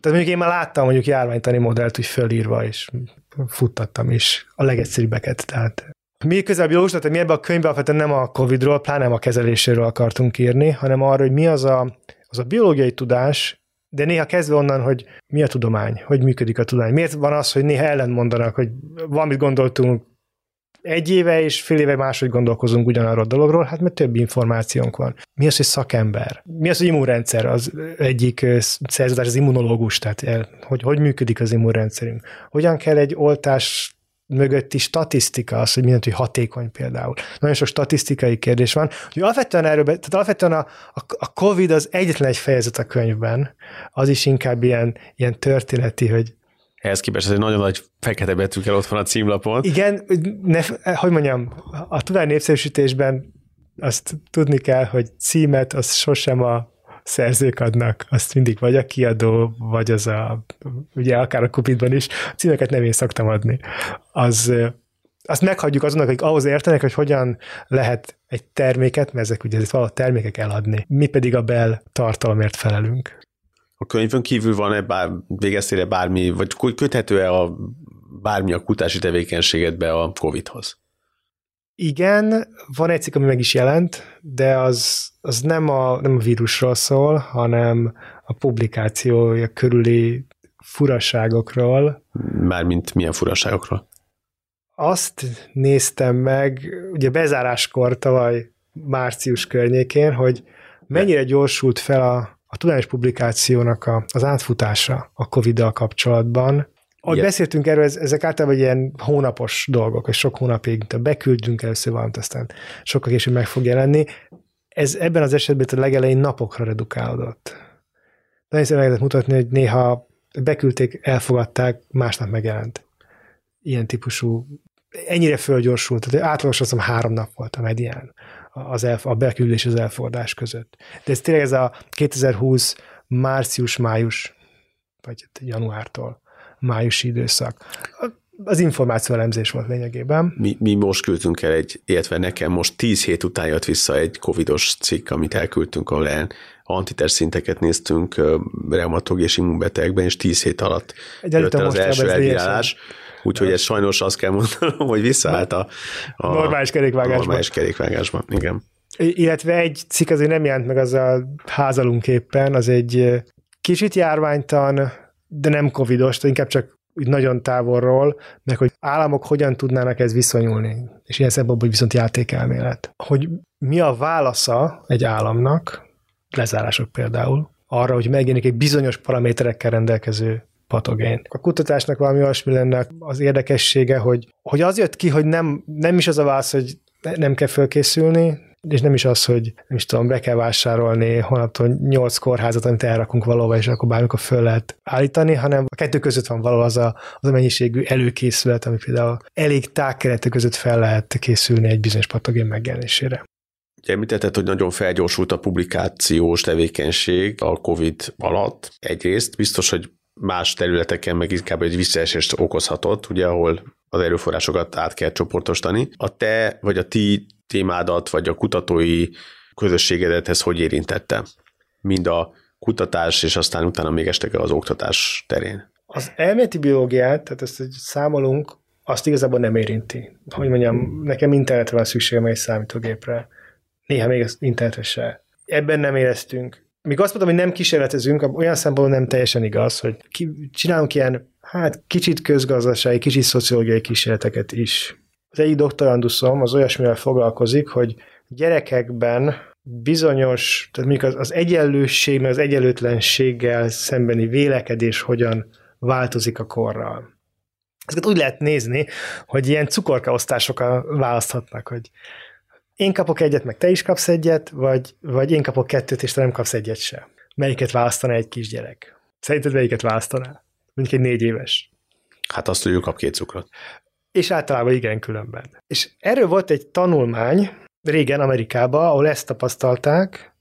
tehát mondjuk én már láttam mondjuk járványtani modellt úgy fölírva, és futtattam is a legegyszerűbbeket. Tehát mi biológus, tehát mi ebben a könyvben alapvetően nem a Covid-ról, pláne nem a kezeléséről akartunk írni, hanem arról, hogy mi az a, az a biológiai tudás, de néha kezdve onnan, hogy mi a tudomány, hogy működik a tudomány. Miért van az, hogy néha ellentmondanak, hogy valamit gondoltunk egy éve és fél éve máshogy gondolkozunk ugyanarról a dologról, hát mert több információnk van. Mi az, hogy szakember? Mi az, hogy immunrendszer? Az egyik szerződés az immunológus, tehát hogy, hogy működik az immunrendszerünk? Hogyan kell egy oltás mögötti statisztika az, hogy mindent, hogy hatékony például. Nagyon sok statisztikai kérdés van. Hogy alapvetően erről, tehát alapvetően a, a, a COVID az egyetlen egy fejezet a könyvben, az is inkább ilyen, ilyen történeti, hogy
ehhez képest ez egy nagyon nagy fekete betűkkel ott van a címlapon.
Igen, ne, hogy mondjam, a tudány népszerűsítésben azt tudni kell, hogy címet az sosem a szerzők adnak, azt mindig vagy a kiadó, vagy az a, ugye akár a kupitban is, a címeket nem én szoktam adni. Az, azt meghagyjuk azonnak, akik ahhoz értenek, hogy hogyan lehet egy terméket, mert ezek ugye ezek termékek eladni. Mi pedig a bel tartalomért felelünk
a könyvön kívül van-e bár, végeztél bármi, vagy köthető-e a, bármi a kutási tevékenységedbe a COVID-hoz?
Igen, van egy cikk, ami meg is jelent, de az, az nem, a, nem a vírusról szól, hanem a publikációja körüli furaságokról.
Mármint milyen furaságokról?
Azt néztem meg, ugye bezáráskor tavaly március környékén, hogy mennyire gyorsult fel a a tudományos publikációnak a, az átfutása a COVID-dal kapcsolatban. Ahogy Igen. beszéltünk erről, ez, ezek általában ilyen hónapos dolgok, és sok hónapig beküldünk először valamit, aztán sokkal később meg fog jelenni. Ez ebben az esetben a legelején napokra redukálódott. Nagyon szépen meg lehet mutatni, hogy néha beküldték, elfogadták, másnap megjelent. Ilyen típusú, ennyire fölgyorsult, tehát átlagosan azt három nap volt a medián az elf, a beküldés az elfordás között. De ez tényleg ez a 2020 március-május, vagy hát januártól májusi időszak. Az információ elemzés volt lényegében.
Mi, mi most küldtünk el egy, illetve nekem most 10 hét után jött vissza egy covidos cikk, amit elküldtünk, ahol, el, antitest szinteket néztünk reumatológiai és immunbetegekben, és 10 hét alatt jött el az első elbírálás. Úgyhogy ez sajnos azt kell mondanom, hogy visszaállt a,
a normális kerékvágásban.
Normális kerékvágásban, igen.
Illetve egy cikk azért nem jelent meg az a házalunk éppen, az egy kicsit járványtan, de nem covidos, inkább csak úgy nagyon távolról, meg hogy államok hogyan tudnának ez viszonyulni. És ilyen szempontból viszont játékelmélet. Hogy mi a válasza egy államnak, lezárások például, arra, hogy megjelenik egy bizonyos paraméterekkel rendelkező patogén. A kutatásnak valami olyasmi lenne az érdekessége, hogy, hogy az jött ki, hogy nem, nem is az a válasz, hogy nem kell fölkészülni, és nem is az, hogy nem is tudom, be kell vásárolni holnaptól nyolc kórházat, amit elrakunk valahova, és akkor bármikor föl lehet állítani, hanem a kettő között van való az a, az a mennyiségű előkészület, ami például elég tágkeretek között fel lehet készülni egy bizonyos patogén megjelenésére.
Ugye említetted, hogy nagyon felgyorsult a publikációs tevékenység a COVID alatt. Egyrészt biztos, hogy más területeken meg inkább egy visszaesést okozhatott, ugye, ahol az erőforrásokat át kell csoportosítani. A te vagy a ti témádat, vagy a kutatói közösségedet ez hogy érintette? Mind a kutatás, és aztán utána még estek az oktatás terén.
Az elméleti biológiát, tehát ezt hogy számolunk, azt igazából nem érinti. Hogy mondjam, nekem internetre van szükségem egy számítógépre. Néha még az internetre se. Ebben nem éreztünk. Míg azt mondom, hogy nem kísérletezünk, olyan szempontból nem teljesen igaz, hogy ki, csinálunk ilyen, hát kicsit közgazdasági, kicsit szociológiai kísérleteket is. Az egyik doktoranduszom az olyasmivel foglalkozik, hogy gyerekekben bizonyos, tehát mondjuk az, az egyenlőség, meg az egyenlőtlenséggel szembeni vélekedés hogyan változik a korral. Ezeket úgy lehet nézni, hogy ilyen cukorkaosztásokkal választhatnak, hogy én kapok egyet, meg te is kapsz egyet, vagy, vagy én kapok kettőt, és te nem kapsz egyet se. Melyiket választaná egy kisgyerek? Szerinted melyiket választaná? Mondjuk egy négy éves.
Hát azt tudjuk, kap két cukrot
és általában igen különben. És erről volt egy tanulmány régen Amerikában, ahol ezt tapasztalták,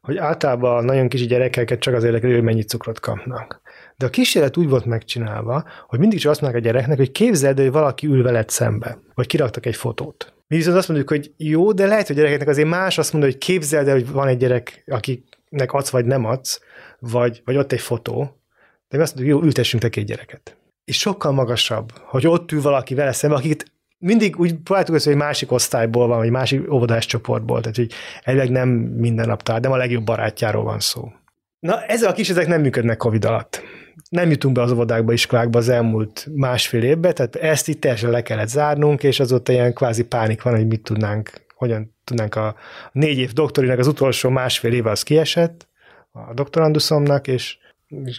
hogy általában nagyon kis gyerekeket csak az érdekli, hogy mennyi cukrot kapnak. De a kísérlet úgy volt megcsinálva, hogy mindig csak azt mondják a gyereknek, hogy képzeld, hogy valaki ül veled szembe, vagy kiraktak egy fotót. Mi viszont azt mondjuk, hogy jó, de lehet, hogy gyerekeknek azért más azt mondja, hogy képzeld el, hogy van egy gyerek, akiknek adsz vagy nem adsz, vagy, vagy ott egy fotó, de mi azt mondjuk, jó, ültessünk te két gyereket és sokkal magasabb, hogy ott ül valaki vele szemben, akit mindig úgy próbáltuk össze, hogy másik osztályból van, vagy másik óvodás csoportból, tehát hogy elvileg nem minden nap talál, nem a legjobb barátjáról van szó. Na, ezek a kis ezek nem működnek Covid alatt. Nem jutunk be az óvodákba, iskolákba az elmúlt másfél évben, tehát ezt itt teljesen le kellett zárnunk, és azóta ilyen kvázi pánik van, hogy mit tudnánk, hogyan tudnánk a négy év doktorinak az utolsó másfél éve az kiesett, a doktoranduszomnak, és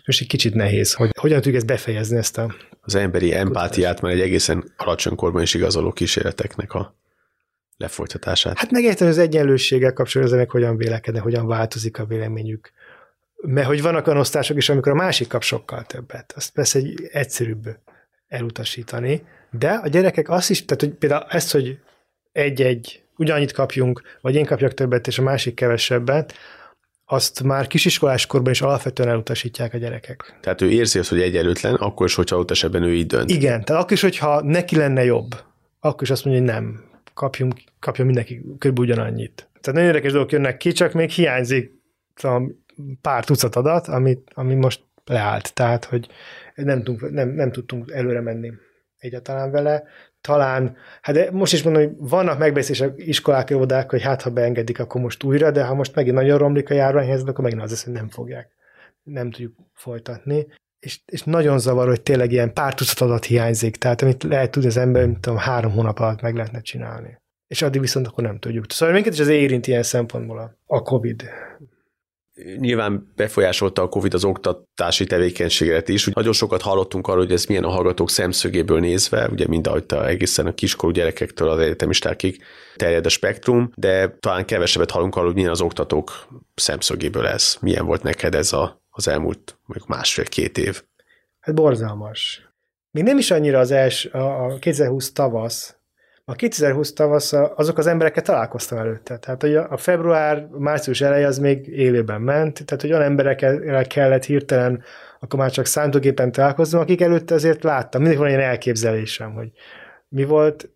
most egy kicsit nehéz, hogy hogyan tudjuk ezt befejezni, ezt a...
Az emberi empátiát már egy egészen alacsony korban is igazoló kísérleteknek a lefolytatását.
Hát megérteni az egyenlőséggel kapcsolatban, ezek hogyan vélekednek, hogyan változik a véleményük. Mert hogy vannak olyan osztások is, amikor a másik kap sokkal többet. Azt persze egy egyszerűbb elutasítani, de a gyerekek azt is, tehát hogy például ezt, hogy egy-egy ugyanannyit kapjunk, vagy én kapjak többet, és a másik kevesebbet, azt már kisiskoláskorban is alapvetően elutasítják a gyerekek.
Tehát ő érzi azt, hogy egyenlőtlen, akkor is, hogyha ott esetben ő így dönt.
Igen, tehát akkor is, hogyha neki lenne jobb, akkor is azt mondja, hogy nem, kapjunk, kapjon mindenki kb. ugyanannyit. Tehát nagyon érdekes dolgok jönnek ki, csak még hiányzik a pár tucat adat, ami, ami most leállt. Tehát, hogy nem, tudunk, nem, nem tudtunk előre menni egyáltalán vele talán, hát de most is mondom, hogy vannak megbeszélések iskolák, óvodák, hogy hát ha beengedik, akkor most újra, de ha most megint nagyon romlik a járványhelyzet, akkor megint az lesz, hogy nem fogják. Nem tudjuk folytatni. És, és nagyon zavar, hogy tényleg ilyen pár tucat adat hiányzik, tehát amit lehet tudni az ember, mint tudom, három hónap alatt meg lehetne csinálni. És addig viszont akkor nem tudjuk. Szóval minket is az érint ilyen szempontból a, a COVID
nyilván befolyásolta a COVID az oktatási tevékenységet is. Nagyon sokat hallottunk arról, hogy ez milyen a hallgatók szemszögéből nézve, ugye mind ahogy egészen a kiskorú gyerekektől az egyetemistákig terjed a spektrum, de talán kevesebbet hallunk arról, hogy milyen az oktatók szemszögéből ez. Milyen volt neked ez a, az elmúlt mondjuk másfél-két év?
Hát borzalmas. Még nem is annyira az első, a 2020 tavasz, a 2020 tavasz azok az emberekkel találkoztam előtte. Tehát hogy a február, március eleje az még élőben ment, tehát hogy olyan emberekkel kellett hirtelen akkor már csak számítógépen találkoznom, akik előtte azért láttam. Mindig van ilyen elképzelésem, hogy mi volt.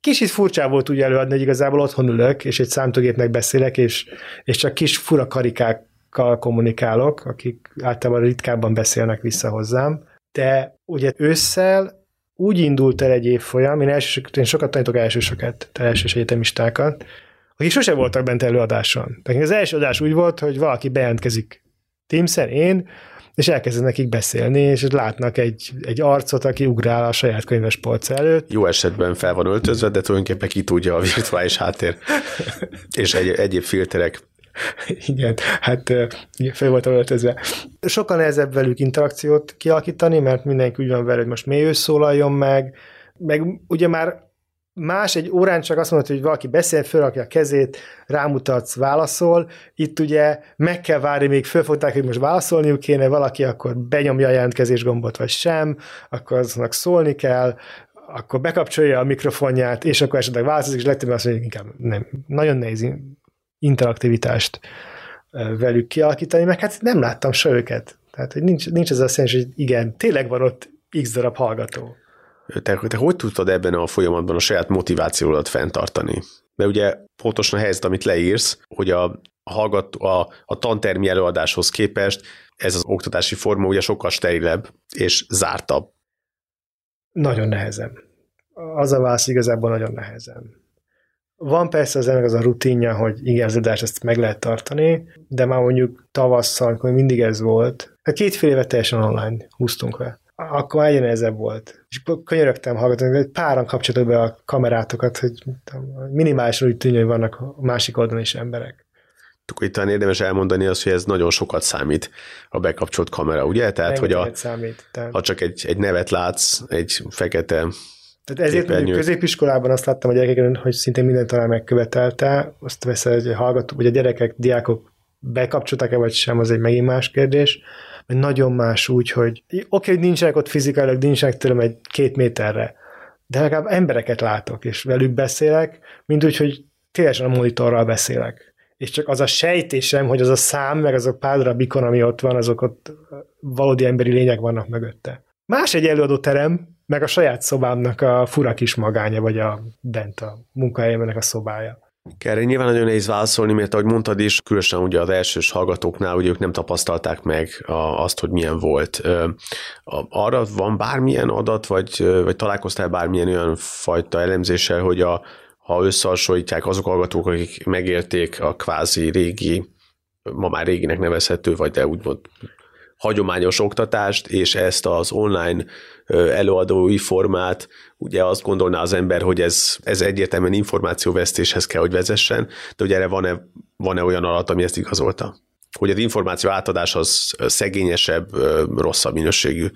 Kicsit furcsa volt úgy előadni, hogy igazából otthon ülök, és egy számítógépnek beszélek, és, és csak kis fura karikák barátokkal kommunikálok, akik általában ritkábban beszélnek vissza hozzám, de ugye ősszel úgy indult el egy évfolyam, én, első, én sokat tanítok elsősokat, elsős egyetemistákat, akik sose voltak bent előadáson. Tehát az első adás úgy volt, hogy valaki bejelentkezik Teams-en, én, és elkezdenek nekik beszélni, és látnak egy, egy arcot, aki ugrál a saját könyves polc előtt.
Jó esetben fel van öltözve, de tulajdonképpen ki tudja a virtuális háttér [LAUGHS] és egy, egyéb filterek. [LAUGHS]
Igen, hát fel volt öltözve. Sokkal nehezebb velük interakciót kialakítani, mert mindenki úgy van vele, hogy most mi ő szólaljon meg, meg ugye már Más egy órán csak azt mondod, hogy valaki beszél, aki a kezét, rámutatsz, válaszol. Itt ugye meg kell várni, még fölfogták, hogy most válaszolniuk kéne, valaki akkor benyomja a jelentkezés gombot, vagy sem, akkor aznak szólni kell, akkor bekapcsolja a mikrofonját, és akkor esetleg válaszolik, és legtöbben azt mondja, inkább nem. Nagyon nehéz interaktivitást velük kialakítani, meg hát nem láttam se őket. Tehát, hogy nincs, nincs ez a szens, hogy igen, tényleg van ott x darab hallgató.
Te, te hogy tudtad ebben a folyamatban a saját motivációdat fenntartani? Mert ugye pontosan a helyzet, amit leírsz, hogy a, hallgató, a, a tantermi előadáshoz képest ez az oktatási forma ugye sokkal sterilebb és zártabb.
Nagyon nehezen. Az a válasz igazából nagyon nehezen. Van persze az ennek az a rutinja, hogy igen, az adás ezt meg lehet tartani, de már mondjuk tavasszal, amikor mindig ez volt, hát két-fél éve teljesen online húztunk le akkor egyre nehezebb volt. És könyörögtem hallgatni, hogy páran kapcsolatok be a kamerátokat, hogy minimálisan úgy tűnjön, hogy vannak a másik oldalon is emberek.
Akkor itt érdemes elmondani azt, hogy ez nagyon sokat számít a bekapcsolt kamera, ugye? Tehát, hogy a,
számít, tehát...
ha csak egy, egy nevet látsz, egy fekete
tehát ezért mondjuk középiskolában azt láttam a gyerekeken, hogy szinte minden talán megkövetelte, azt vesz, hogy a hallgató, vagy a gyerekek, diákok bekapcsoltak-e vagy sem, az egy megint más kérdés mert nagyon más úgy, hogy oké, okay, hogy nincsenek ott fizikailag, nincsenek tőlem egy két méterre, de legalább embereket látok, és velük beszélek, mint úgy, hogy teljesen a monitorral beszélek. És csak az a sejtésem, hogy az a szám, meg az a pár darab ikon, ami ott van, azok ott valódi emberi lények vannak mögötte. Más egy előadóterem, meg a saját szobámnak a fura kis magánya, vagy a bent a munkahelyemnek a szobája.
Erre nyilván nagyon nehéz válaszolni, mert ahogy mondtad is, különösen ugye az elsős hallgatóknál, ugye ők nem tapasztalták meg azt, hogy milyen volt. Arra van bármilyen adat, vagy, vagy találkoztál bármilyen olyan fajta elemzéssel, hogy a, ha összehasonlítják azok hallgatók, akik megélték a kvázi régi, ma már réginek nevezhető, vagy de úgymond hagyományos oktatást, és ezt az online előadói formát, ugye azt gondolná az ember, hogy ez, ez egyértelműen információvesztéshez kell, hogy vezessen, de ugye erre van-e, van-e olyan alat, ami ezt igazolta? Hogy az információ átadás az szegényesebb, rosszabb minőségű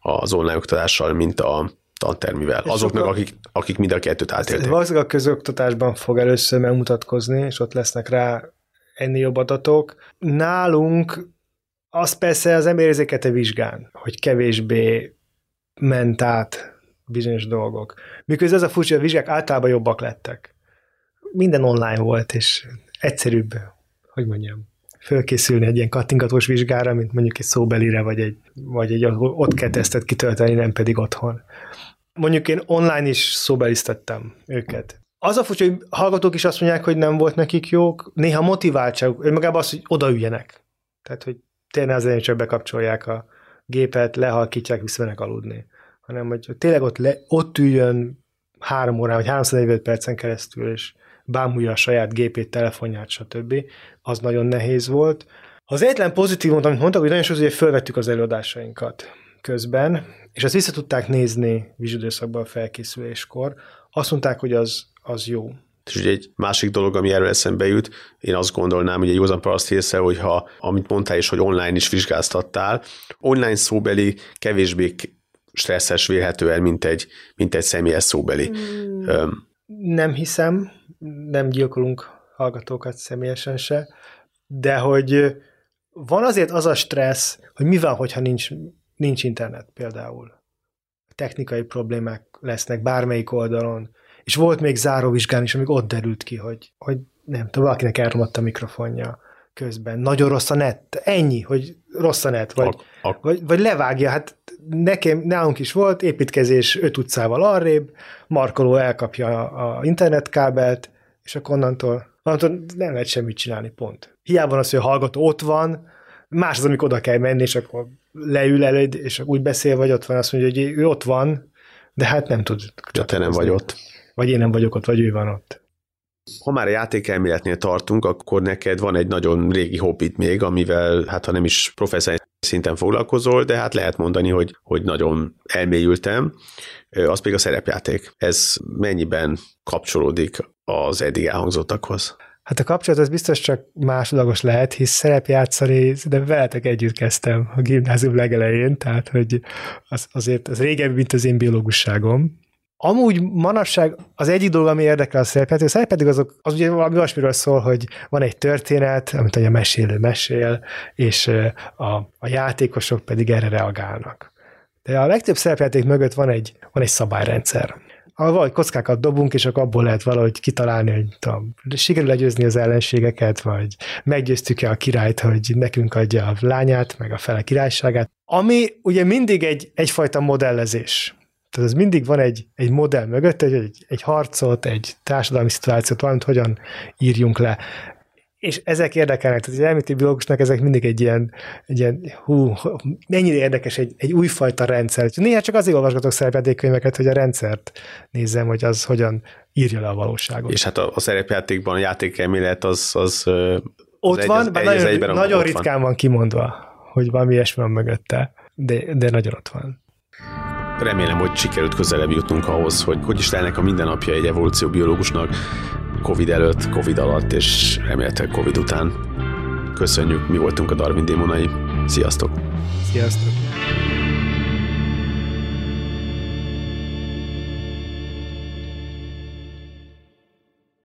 az online oktatással, mint a tantermivel. És Azoknak, sokkal, akik, akik mind a kettőt átélték.
Valószínűleg a közoktatásban fog először megmutatkozni, és ott lesznek rá ennél jobb adatok. Nálunk az persze az ember érzékete vizsgán, hogy kevésbé ment át bizonyos dolgok. Miközben ez a furcsa, a vizsgák általában jobbak lettek. Minden online volt, és egyszerűbb, hogy mondjam, fölkészülni egy ilyen kattingatós vizsgára, mint mondjuk egy szóbelire, vagy egy, vagy egy ott kell tesztet kitölteni, nem pedig otthon. Mondjuk én online is szóbelisztettem őket. Az a furcsa, hogy hallgatók is azt mondják, hogy nem volt nekik jók, néha motiváltságuk, önmagában az, hogy odaüljenek. Tehát, hogy tényleg azért csak bekapcsolják a gépet, lehalkítják, visszamennek aludni. Hanem, hogy tényleg ott, le, ott üljön három órán, vagy 345 percen keresztül, és bámulja a saját gépét, telefonját, stb. Az nagyon nehéz volt. Az egyetlen pozitív amit mondtak, hogy nagyon sokszor felvettük az előadásainkat közben, és ezt vissza tudták nézni vizsgődőszakban a felkészüléskor. Azt mondták, hogy az, az jó.
És ugye egy másik dolog, ami erről eszembe jut, én azt gondolnám, hogy egy józan paraszt észre, hogyha, amit mondtál is, hogy online is vizsgáztattál, online szóbeli kevésbé stresszes vélhetően, mint egy, mint egy személyes szóbeli. Um,
nem hiszem, nem gyilkolunk hallgatókat személyesen se, de hogy van azért az a stressz, hogy mi van, hogyha nincs, nincs internet például. Technikai problémák lesznek bármelyik oldalon, és volt még záróvizsgán is, amíg ott derült ki, hogy, hogy nem tudom, valakinek elromott a mikrofonja közben. Nagyon rossz a net. Ennyi, hogy rossz a net, vagy, a, a... vagy, vagy levágja. Hát nekem, nálunk is volt építkezés öt utcával arrébb, markoló elkapja a internetkábelt, és akkor onnantól Onnantól nem lehet semmit csinálni, pont. Hiába van az, hogy a hallgató ott van, más az, amikor oda kell menni, és akkor leül előd, és úgy beszél, vagy ott van, azt mondja, hogy ő ott van, de hát nem tud.
Ja, te nem vagy ott.
Vagy én nem vagyok ott, vagy ő van ott.
Ha már a játékelméletnél tartunk, akkor neked van egy nagyon régi hobbit még, amivel, hát ha nem is professzionális szinten foglalkozol, de hát lehet mondani, hogy, hogy nagyon elmélyültem, az pedig a szerepjáték. Ez mennyiben kapcsolódik az eddig elhangzottakhoz?
Hát a kapcsolat az biztos csak másodlagos lehet, hisz szerepjátszani, de veletek együtt kezdtem a gimnázium legelején, tehát hogy az, azért az régebbi, mint az én biológusságom. Amúgy manapság az egyik dolog, ami érdekel a szerepjáték, a szerepjáték azok, az ugye valami olyasmiről szól, hogy van egy történet, amit a mesélő mesél, és a, a játékosok pedig erre reagálnak. De a legtöbb szerepjáték mögött van egy, van egy szabályrendszer ahol valahogy kockákat dobunk, és akkor abból lehet valahogy kitalálni, hogy tudom, sikerül legyőzni az ellenségeket, vagy meggyőztük-e a királyt, hogy nekünk adja a lányát, meg a fele királyságát, ami ugye mindig egy, egyfajta modellezés. Tehát az mindig van egy, egy modell mögött, egy, egy, egy harcot, egy társadalmi szituációt, valamit hogyan írjunk le és ezek érdekelnek, tehát az elméleti biológusnak ezek mindig egy ilyen, egy ilyen hú, mennyire érdekes egy, egy újfajta rendszer. Néha csak azért olvasgatok szerepjátékkönyveket, hogy a rendszert nézzem, hogy az hogyan írja le a valóságot.
És hát a, a szerepjátékban a játékelmélet az, az, az
ott egy, van, egy, nagyon, egyben nagyon ritkán van. van kimondva, hogy valami ilyesmi van mögötte, de, de nagyon ott van.
Remélem, hogy sikerült közelebb jutnunk ahhoz, hogy hogy is lennek a mindennapja egy evolúcióbiológusnak, Covid előtt, Covid alatt, és remélhetőleg Covid után. Köszönjük, mi voltunk a Darwin démonai. Sziasztok!
Sziasztok!